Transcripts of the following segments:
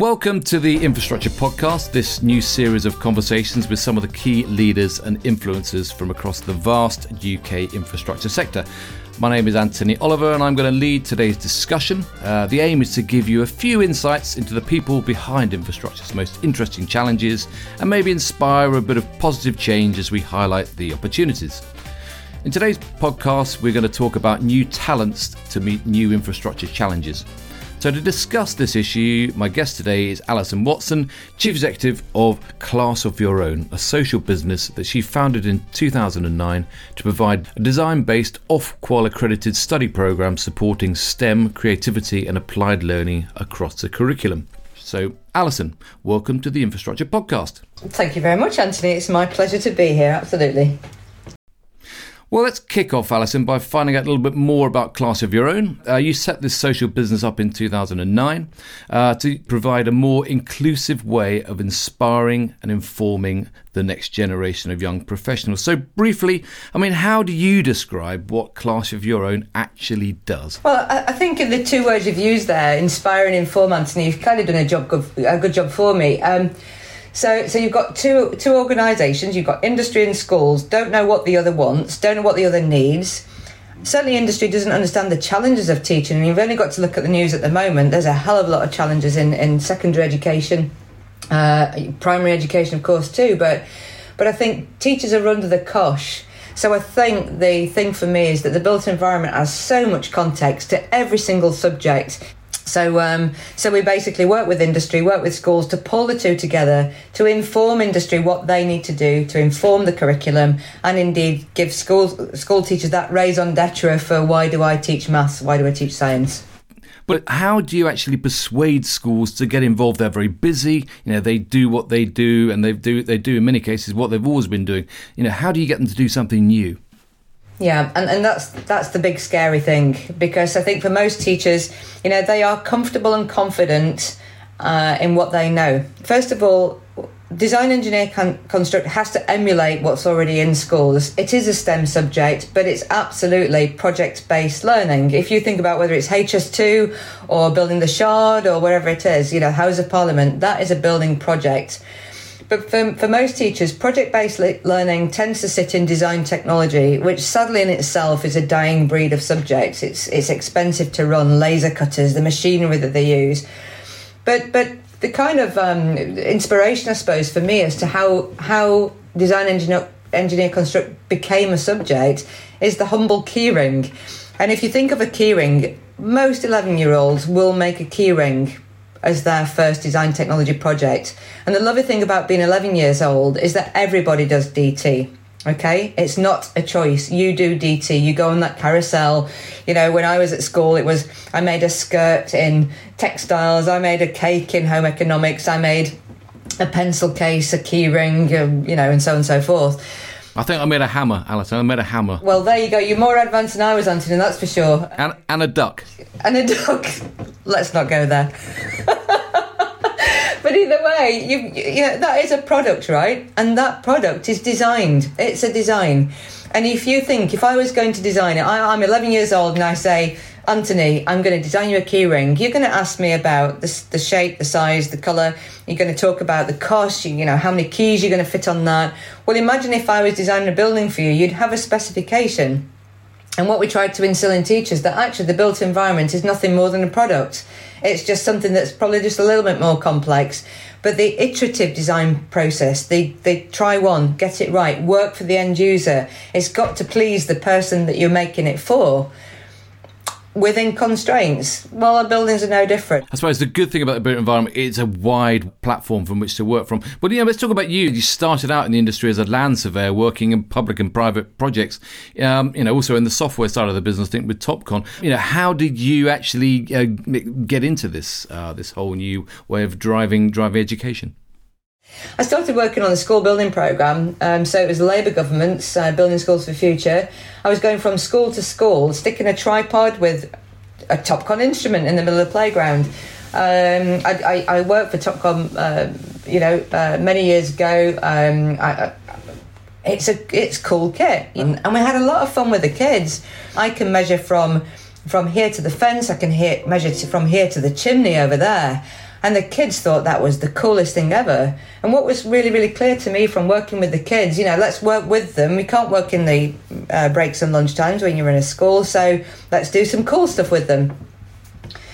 Welcome to the Infrastructure Podcast, this new series of conversations with some of the key leaders and influencers from across the vast UK infrastructure sector. My name is Anthony Oliver, and I'm going to lead today's discussion. Uh, the aim is to give you a few insights into the people behind infrastructure's most interesting challenges and maybe inspire a bit of positive change as we highlight the opportunities. In today's podcast, we're going to talk about new talents to meet new infrastructure challenges. So, to discuss this issue, my guest today is Alison Watson, Chief Executive of Class of Your Own, a social business that she founded in 2009 to provide a design based, Ofqual accredited study program supporting STEM, creativity, and applied learning across the curriculum. So, Alison, welcome to the Infrastructure Podcast. Thank you very much, Anthony. It's my pleasure to be here, absolutely. Well, let's kick off, Alison, by finding out a little bit more about Class of Your Own. Uh, you set this social business up in 2009 uh, to provide a more inclusive way of inspiring and informing the next generation of young professionals. So, briefly, I mean, how do you describe what Class of Your Own actually does? Well, I, think in the two words you've used there, inspire and inform, Anthony, you've kind of done a job, a good job for me. Um, so, so you've got two two organisations. You've got industry and schools. Don't know what the other wants. Don't know what the other needs. Certainly, industry doesn't understand the challenges of teaching. And you've only got to look at the news at the moment. There's a hell of a lot of challenges in in secondary education, uh, primary education, of course, too. But but I think teachers are under the cosh. So I think the thing for me is that the built environment has so much context to every single subject. So, um, so we basically work with industry, work with schools to pull the two together to inform industry what they need to do to inform the curriculum, and indeed give school school teachers that raison d'être for why do I teach maths, why do I teach science. But how do you actually persuade schools to get involved? They're very busy. You know, they do what they do, and they do they do in many cases what they've always been doing. You know, how do you get them to do something new? Yeah, and, and that's that's the big scary thing because I think for most teachers, you know, they are comfortable and confident uh, in what they know. First of all, design engineer con- construct has to emulate what's already in schools. It is a STEM subject, but it's absolutely project based learning. If you think about whether it's HS2 or building the Shard or whatever it is, you know, House of Parliament, that is a building project. But for, for most teachers, project based learning tends to sit in design technology, which sadly in itself is a dying breed of subjects. It's, it's expensive to run, laser cutters, the machinery that they use. But, but the kind of um, inspiration, I suppose, for me as to how, how design engineer, engineer construct became a subject is the humble keyring. And if you think of a keyring, most 11 year olds will make a keyring as their first design technology project. And the lovely thing about being 11 years old is that everybody does DT. Okay, it's not a choice. You do DT. You go on that carousel. You know, when I was at school, it was I made a skirt in textiles. I made a cake in home economics. I made a pencil case, a keyring, um, you know, and so on and so forth. I think I made a hammer, Alison. I made a hammer. Well, there you go. You're more advanced than I was, Anthony, that's for sure. And, and a duck. And a duck. Let's not go there. but either way, you, you know, that is a product, right? And that product is designed. It's a design. And if you think, if I was going to design it, I, I'm 11 years old and I say, Anthony, I'm going to design you a keyring. You're going to ask me about the, the shape, the size, the colour. You're going to talk about the cost, you, you know, how many keys you're going to fit on that. Well, imagine if I was designing a building for you, you'd have a specification. And what we tried to instill in teachers that actually the built environment is nothing more than a product. It's just something that's probably just a little bit more complex. But the iterative design process, they, they try one, get it right, work for the end user. It's got to please the person that you're making it for within constraints. Well, our buildings are no different. I suppose the good thing about the built environment is a wide platform from which to work from. But yeah, let's talk about you. You started out in the industry as a land surveyor, working in public and private projects. Um, you know, also in the software side of the business, I think with Topcon. You know, how did you actually uh, get into this uh, this whole new way of driving driving education? I started working on the school building programme. Um, so it was the Labour government's uh, Building Schools for the Future. I was going from school to school, sticking a tripod with a Topcon instrument in the middle of the playground. Um, I, I, I, worked for Topcon, uh, you know, uh, many years ago. Um, I, it's a it's cool kit, and we had a lot of fun with the kids. I can measure from from here to the fence. I can hear, measure to, from here to the chimney over there. And the kids thought that was the coolest thing ever. And what was really, really clear to me from working with the kids, you know, let's work with them. We can't work in the uh, breaks and lunch times when you're in a school, so let's do some cool stuff with them.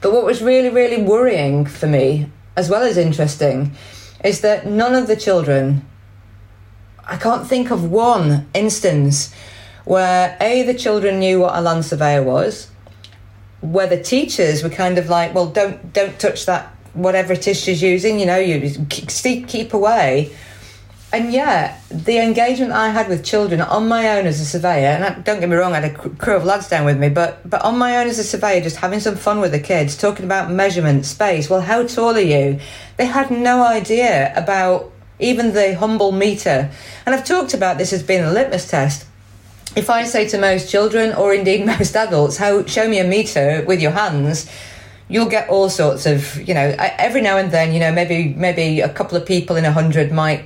But what was really, really worrying for me, as well as interesting, is that none of the children, I can't think of one instance where A, the children knew what a land surveyor was, where the teachers were kind of like, well, don't don't touch that whatever it is she's using, you know, you keep, keep away. And yeah, the engagement I had with children on my own as a surveyor, and I, don't get me wrong, I had a crew of lads down with me, but but on my own as a surveyor, just having some fun with the kids, talking about measurement, space. Well, how tall are you? They had no idea about even the humble meter. And I've talked about this as being a litmus test if I say to most children, or indeed most adults, how show me a meter with your hands, you'll get all sorts of, you know, every now and then, you know, maybe maybe a couple of people in a hundred might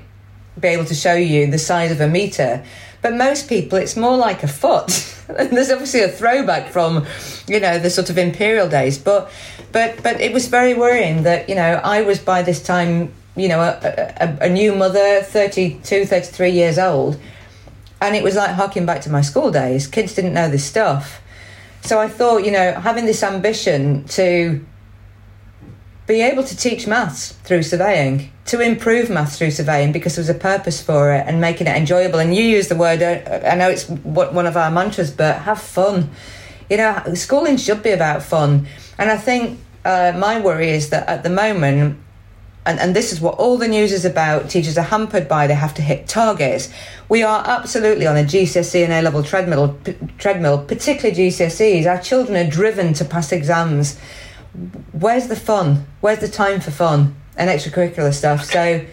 be able to show you the size of a meter. But most people, it's more like a foot. and there's obviously a throwback from, you know, the sort of imperial days. But, but, but it was very worrying that, you know, I was by this time, you know, a, a, a new mother, 32, 33 years old and it was like harking back to my school days. Kids didn't know this stuff. So I thought, you know, having this ambition to be able to teach maths through surveying, to improve maths through surveying because there was a purpose for it and making it enjoyable. And you use the word, uh, I know it's one of our mantras, but have fun. You know, schooling should be about fun. And I think uh, my worry is that at the moment, and, and this is what all the news is about. Teachers are hampered by they have to hit targets. We are absolutely on a GCSE and A level treadmill, p- treadmill, particularly GCSEs. Our children are driven to pass exams. Where's the fun? Where's the time for fun and extracurricular stuff? So,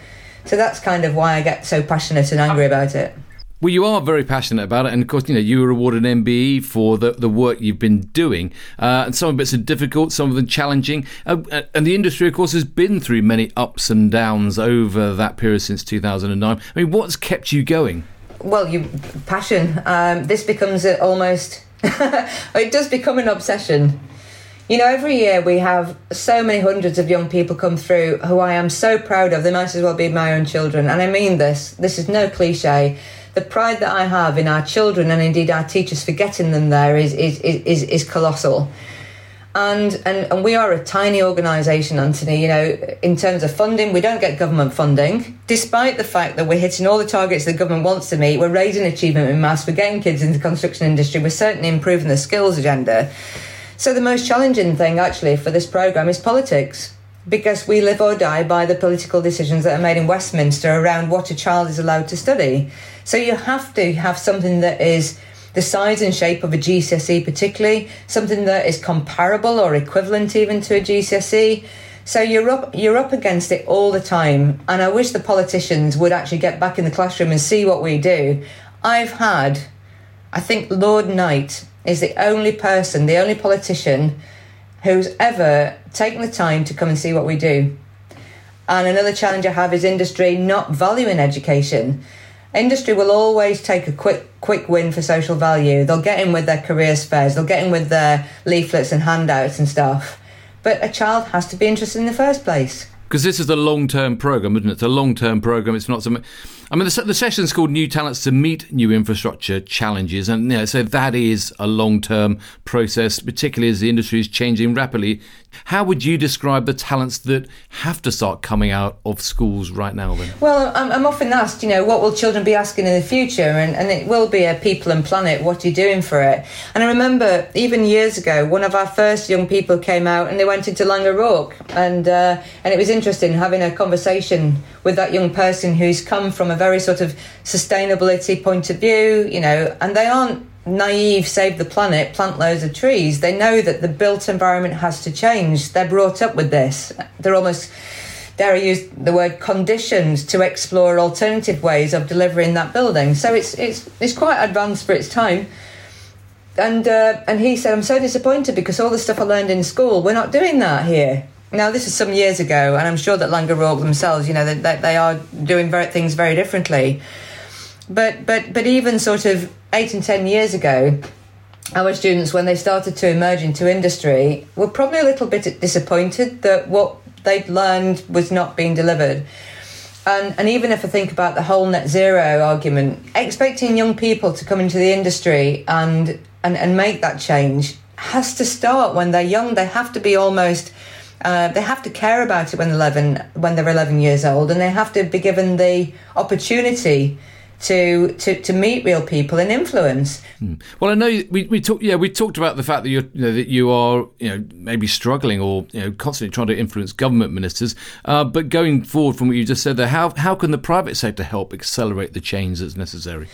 so that's kind of why I get so passionate and angry about it. Well, you are very passionate about it, and of course, you know you were awarded an MBE for the, the work you've been doing. Uh, and some of it's difficult, some of them challenging, uh, uh, and the industry, of course, has been through many ups and downs over that period since 2009. I mean, what's kept you going? Well, you passion. Um, this becomes almost. it does become an obsession. You know, every year we have so many hundreds of young people come through who I am so proud of. They might as well be my own children, and I mean this. This is no cliche the pride that I have in our children and indeed our teachers for getting them there is is is, is colossal. And, and and we are a tiny organisation, Anthony. You know, in terms of funding, we don't get government funding, despite the fact that we're hitting all the targets the government wants to meet. We're raising achievement in maths. We're getting kids into the construction industry. We're certainly improving the skills agenda. So the most challenging thing, actually, for this program is politics because we live or die by the political decisions that are made in Westminster around what a child is allowed to study. So you have to have something that is the size and shape of a GCSE, particularly something that is comparable or equivalent even to a GCSE. So you're up you're up against it all the time, and I wish the politicians would actually get back in the classroom and see what we do. I've had, I think Lord Knight is the only person, the only politician who's ever taken the time to come and see what we do. And another challenge I have is industry not valuing education. Industry will always take a quick quick win for social value. They'll get in with their careers fairs, they'll get in with their leaflets and handouts and stuff. But a child has to be interested in the first place. Because this is a long term program, isn't it? It's a long term program. It's not something. I mean, the, the session's called New Talents to Meet New Infrastructure Challenges. And you know, so that is a long term process, particularly as the industry is changing rapidly. How would you describe the talents that have to start coming out of schools right now then? Well, I'm, I'm often asked, you know, what will children be asking in the future? And, and it will be a people and planet, what are you doing for it? And I remember even years ago, one of our first young people came out and they went into Laing O'Rourke. And, uh, and it was interesting having a conversation with that young person who's come from a very sort of sustainability point of view, you know, and they aren't naive, save the planet, plant loads of trees. They know that the built environment has to change. They're brought up with this. They're almost, dare I use the word, conditioned to explore alternative ways of delivering that building. So it's it's it's quite advanced for its time. And uh, and he said, I'm so disappointed because all the stuff I learned in school, we're not doing that here. Now this is some years ago, and I'm sure that O'Rourke themselves, you know, that they, they are doing very, things very differently. But but but even sort of eight and ten years ago, our students, when they started to emerge into industry, were probably a little bit disappointed that what they'd learned was not being delivered. And, and even if I think about the whole net zero argument, expecting young people to come into the industry and, and, and make that change has to start when they're young. They have to be almost, uh, they have to care about it when 11, when they're 11 years old, and they have to be given the opportunity to to to meet real people and influence. Hmm. Well, I know we we talked yeah we talked about the fact that you you know, that you are you know maybe struggling or you know constantly trying to influence government ministers, uh, but going forward from what you just said there, how how can the private sector help accelerate the change that's necessary?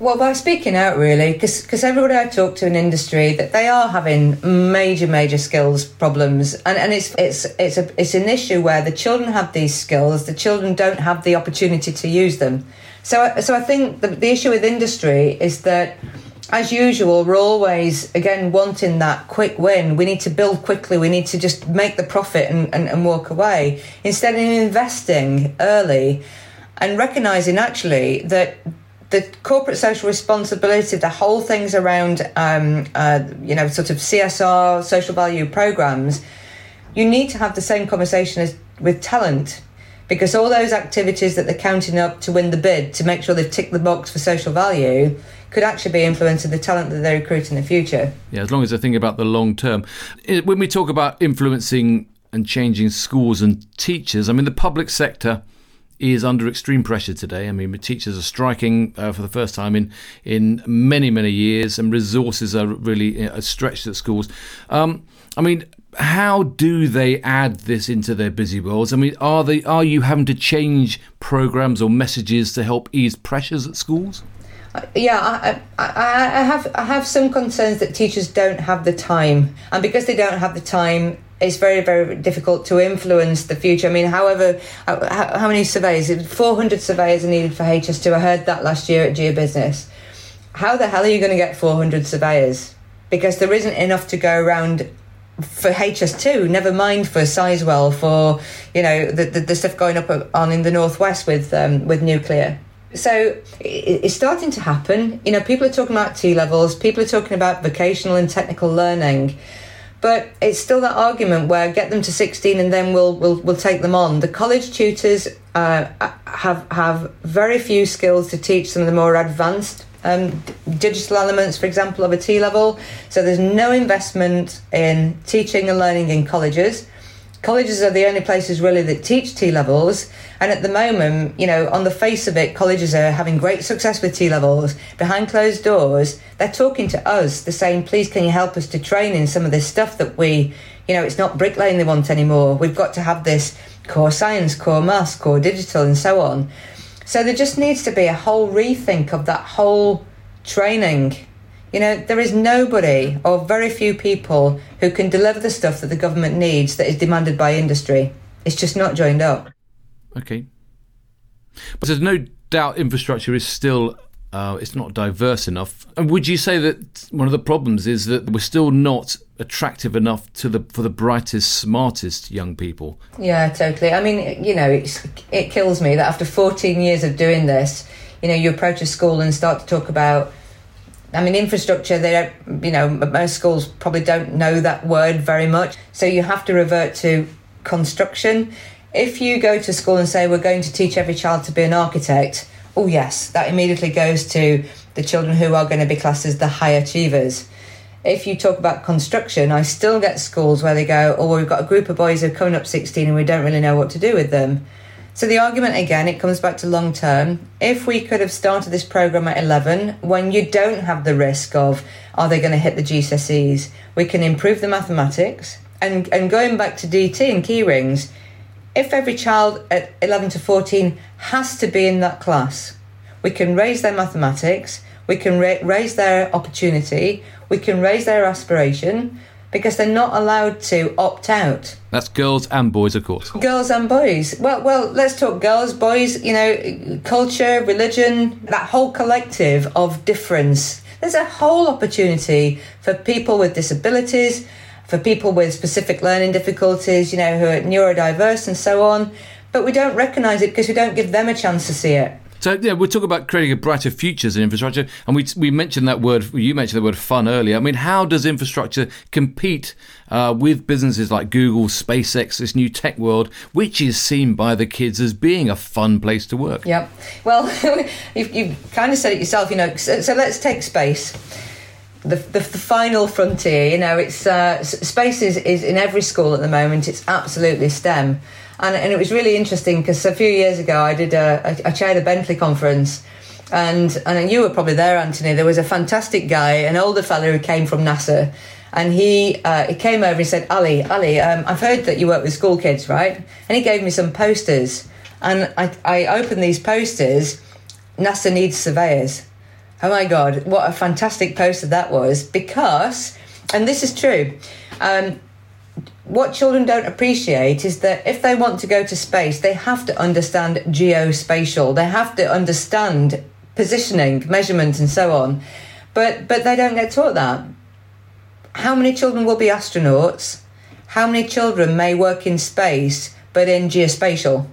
Well, by speaking out, really, because everybody I talk to in industry that they are having major, major skills problems, and, and it's it's it's a it's an issue where the children have these skills, the children don't have the opportunity to use them. So, so I think the, the issue with industry is that, as usual, we're always again wanting that quick win. We need to build quickly. We need to just make the profit and, and, and walk away instead of investing early and recognizing actually that the corporate social responsibility, the whole things around, um, uh, you know, sort of CSR, social value programs, you need to have the same conversation as with talent because all those activities that they're counting up to win the bid to make sure they've ticked the box for social value could actually be influencing the talent that they recruit in the future. Yeah, as long as they think about the long term. When we talk about influencing and changing schools and teachers, I mean, the public sector is under extreme pressure today. I mean, teachers are striking uh, for the first time in in many many years, and resources are really uh, stretched at schools. Um, I mean, how do they add this into their busy worlds? I mean, are they are you having to change programs or messages to help ease pressures at schools? Uh, yeah, I, I, I have I have some concerns that teachers don't have the time, and because they don't have the time, it's very very difficult to influence the future. I mean, however, uh, how, how many surveys? Four hundred surveys are needed for HS2. I heard that last year at GeoBusiness. How the hell are you going to get four hundred surveyors? Because there isn't enough to go around for HS2, never mind for Sizewell, for you know the, the, the stuff going up on in the northwest with um, with nuclear. So it's starting to happen. You know, people are talking about T levels, people are talking about vocational and technical learning, but it's still that argument where get them to 16 and then we'll we'll, we'll take them on. The college tutors uh, have have very few skills to teach some of the more advanced um, digital elements, for example, of a T level. So there's no investment in teaching and learning in colleges. Colleges are the only places really that teach T levels. And at the moment, you know, on the face of it, colleges are having great success with T levels. Behind closed doors, they're talking to us. They're saying, please, can you help us to train in some of this stuff that we, you know, it's not bricklaying they want anymore. We've got to have this core science, core maths, core digital, and so on. So there just needs to be a whole rethink of that whole training. You know, there is nobody or very few people who can deliver the stuff that the government needs that is demanded by industry. It's just not joined up. Okay. But there's no doubt infrastructure is still uh, it's not diverse enough. And would you say that one of the problems is that we're still not attractive enough to the for the brightest, smartest young people? Yeah, totally. I mean, you know, it's, it kills me that after 14 years of doing this, you know, you approach a school and start to talk about. I mean, infrastructure. They don't. You know, most schools probably don't know that word very much. So you have to revert to construction. If you go to school and say we're going to teach every child to be an architect oh yes, that immediately goes to the children who are going to be classed as the high achievers. If you talk about construction, I still get schools where they go, oh, we've got a group of boys who are coming up 16 and we don't really know what to do with them. So the argument again, it comes back to long term. If we could have started this program at 11, when you don't have the risk of are they going to hit the GCSEs, we can improve the mathematics. And, and going back to DT and key rings, if every child at 11 to 14 has to be in that class, we can raise their mathematics, we can ra- raise their opportunity, we can raise their aspiration because they're not allowed to opt out. That's girls and boys, of course. Girls and boys. Well, well, let's talk girls, boys. You know, culture, religion, that whole collective of difference. There's a whole opportunity for people with disabilities, for people with specific learning difficulties, you know, who are neurodiverse and so on. But we don't recognise it because we don't give them a chance to see it. So yeah, we're talking about creating a brighter futures in infrastructure, and we we mentioned that word. You mentioned the word fun earlier. I mean, how does infrastructure compete uh, with businesses like Google, SpaceX, this new tech world, which is seen by the kids as being a fun place to work? Yep. Well, you've, you've kind of said it yourself. You know, so, so let's take space. The, the, the, final frontier. You know, it's uh, space is, is in every school at the moment. It's absolutely STEM, and and it was really interesting because a few years ago I did a I chaired a Bentley conference, and and you were probably there, Anthony. There was a fantastic guy, an older fellow who came from NASA, and he uh, he came over and said, Ali, Ali, um, I've heard that you work with school kids, right? And he gave me some posters, and I I opened these posters. NASA needs surveyors Oh my God, what a fantastic poster that was! Because, and this is true, um, what children don't appreciate is that if they want to go to space, they have to understand geospatial. They have to understand positioning, measurement, and so on. But but they don't get taught that. How many children will be astronauts? How many children may work in space but in geospatial?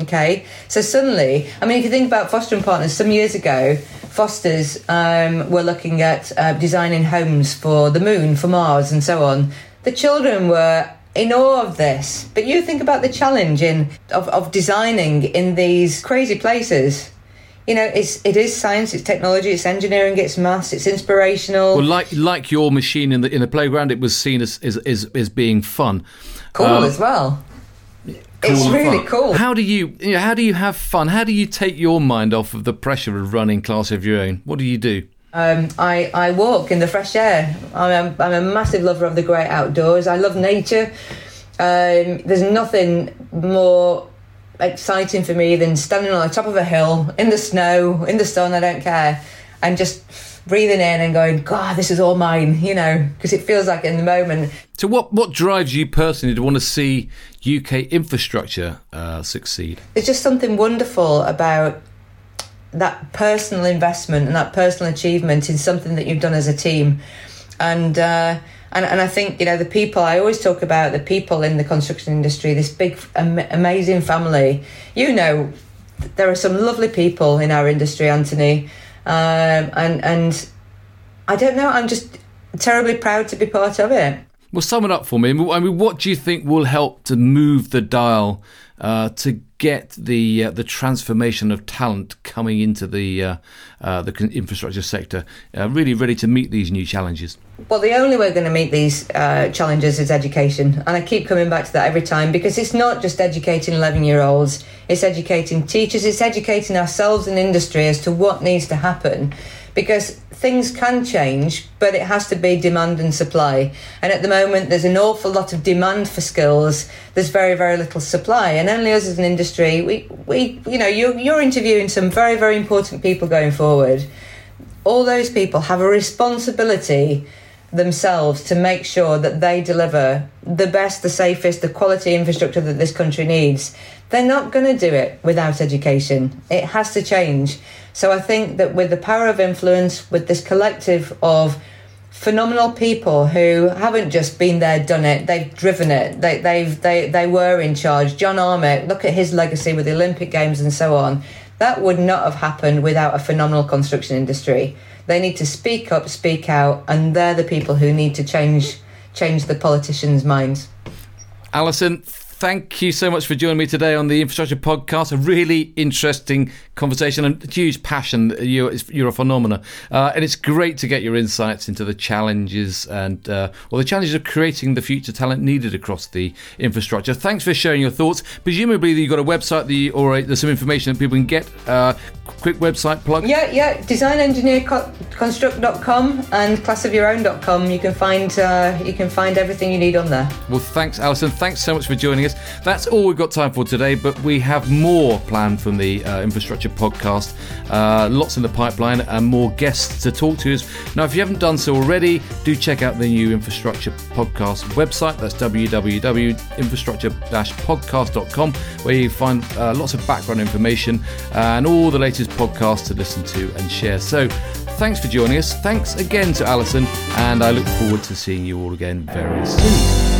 Okay, so suddenly, I mean, if you think about Foster + Partners, some years ago, Foster's um, were looking at uh, designing homes for the moon, for Mars, and so on. The children were in awe of this. But you think about the challenge in of, of designing in these crazy places. You know, it's it is science, it's technology, it's engineering, it's maths, it's inspirational. Well, like like your machine in the in the playground, it was seen as as as, as being fun. Cool um, as well cool it's really fun. cool. How do you, you know, how do you have fun? How do you take your mind off of the pressure of running class of your own? What do you do? Um, I, I walk in the fresh air. I'm a, I'm a massive lover of the great outdoors. I love nature. Um, there's nothing more exciting for me than standing on the top of a hill in the snow, in the sun, I don't care, and just breathing in and going, God, this is all mine, you know, because it feels like in the moment. So, what, what drives you personally to want to see UK infrastructure uh, succeed? There's just something wonderful about that personal investment and that personal achievement in something that you've done as a team. And, uh, and, and I think, you know, the people, I always talk about the people in the construction industry, this big, am- amazing family. You know, there are some lovely people in our industry, Anthony um, and and I don't know. I'm just terribly proud to be part of it. Well, sum it up for me. I mean, what do you think will help to move the dial uh, to get the uh, the transformation of talent coming into the uh, uh the infrastructure sector uh, really ready to meet these new challenges? Well, the only way we're going to meet these challenges is education, and I keep coming back to that every time because it's not just educating eleven year olds; it's educating teachers, it's educating ourselves in industry as to what needs to happen because things can change, but it has to be demand and supply. And at the moment, there's an awful lot of demand for skills. There's very, very little supply. And only us as an industry, we, we you know, you're, you're interviewing some very, very important people going forward. All those people have a responsibility themselves to make sure that they deliver the best, the safest, the quality infrastructure that this country needs. They're not going to do it without education. It has to change. So I think that with the power of influence, with this collective of phenomenal people who haven't just been there, done it, they've driven it, they, they've, they, they were in charge. John Armitt, look at his legacy with the Olympic Games and so on. That would not have happened without a phenomenal construction industry. They need to speak up, speak out, and they're the people who need to change change the politicians' minds. Alison, thank you so much for joining me today on the Infrastructure Podcast. A really interesting conversation and huge passion. You're, you're a phenomena. Uh, and it's great to get your insights into the challenges and, uh, well, the challenges of creating the future talent needed across the infrastructure. Thanks for sharing your thoughts. Presumably, you've got a website that you, or there's some information that people can get. Uh, quick website plug? Yeah, yeah. Designengineerconstruct.com and classofyourown.com. You can find uh, you can find everything you need on there. Well, thanks, Alison. Thanks so much for joining us. That's all we've got time for today, but we have more planned from the uh, Infrastructure Podcast. Uh, lots in the pipeline and more guests to talk to us. Now, if you haven't done so already, do check out the new Infrastructure Podcast website. That's www.infrastructure-podcast.com, where you find uh, lots of background information and all the latest podcasts to listen to and share. So, thanks for joining us. Thanks again to Alison, and I look forward to seeing you all again very soon.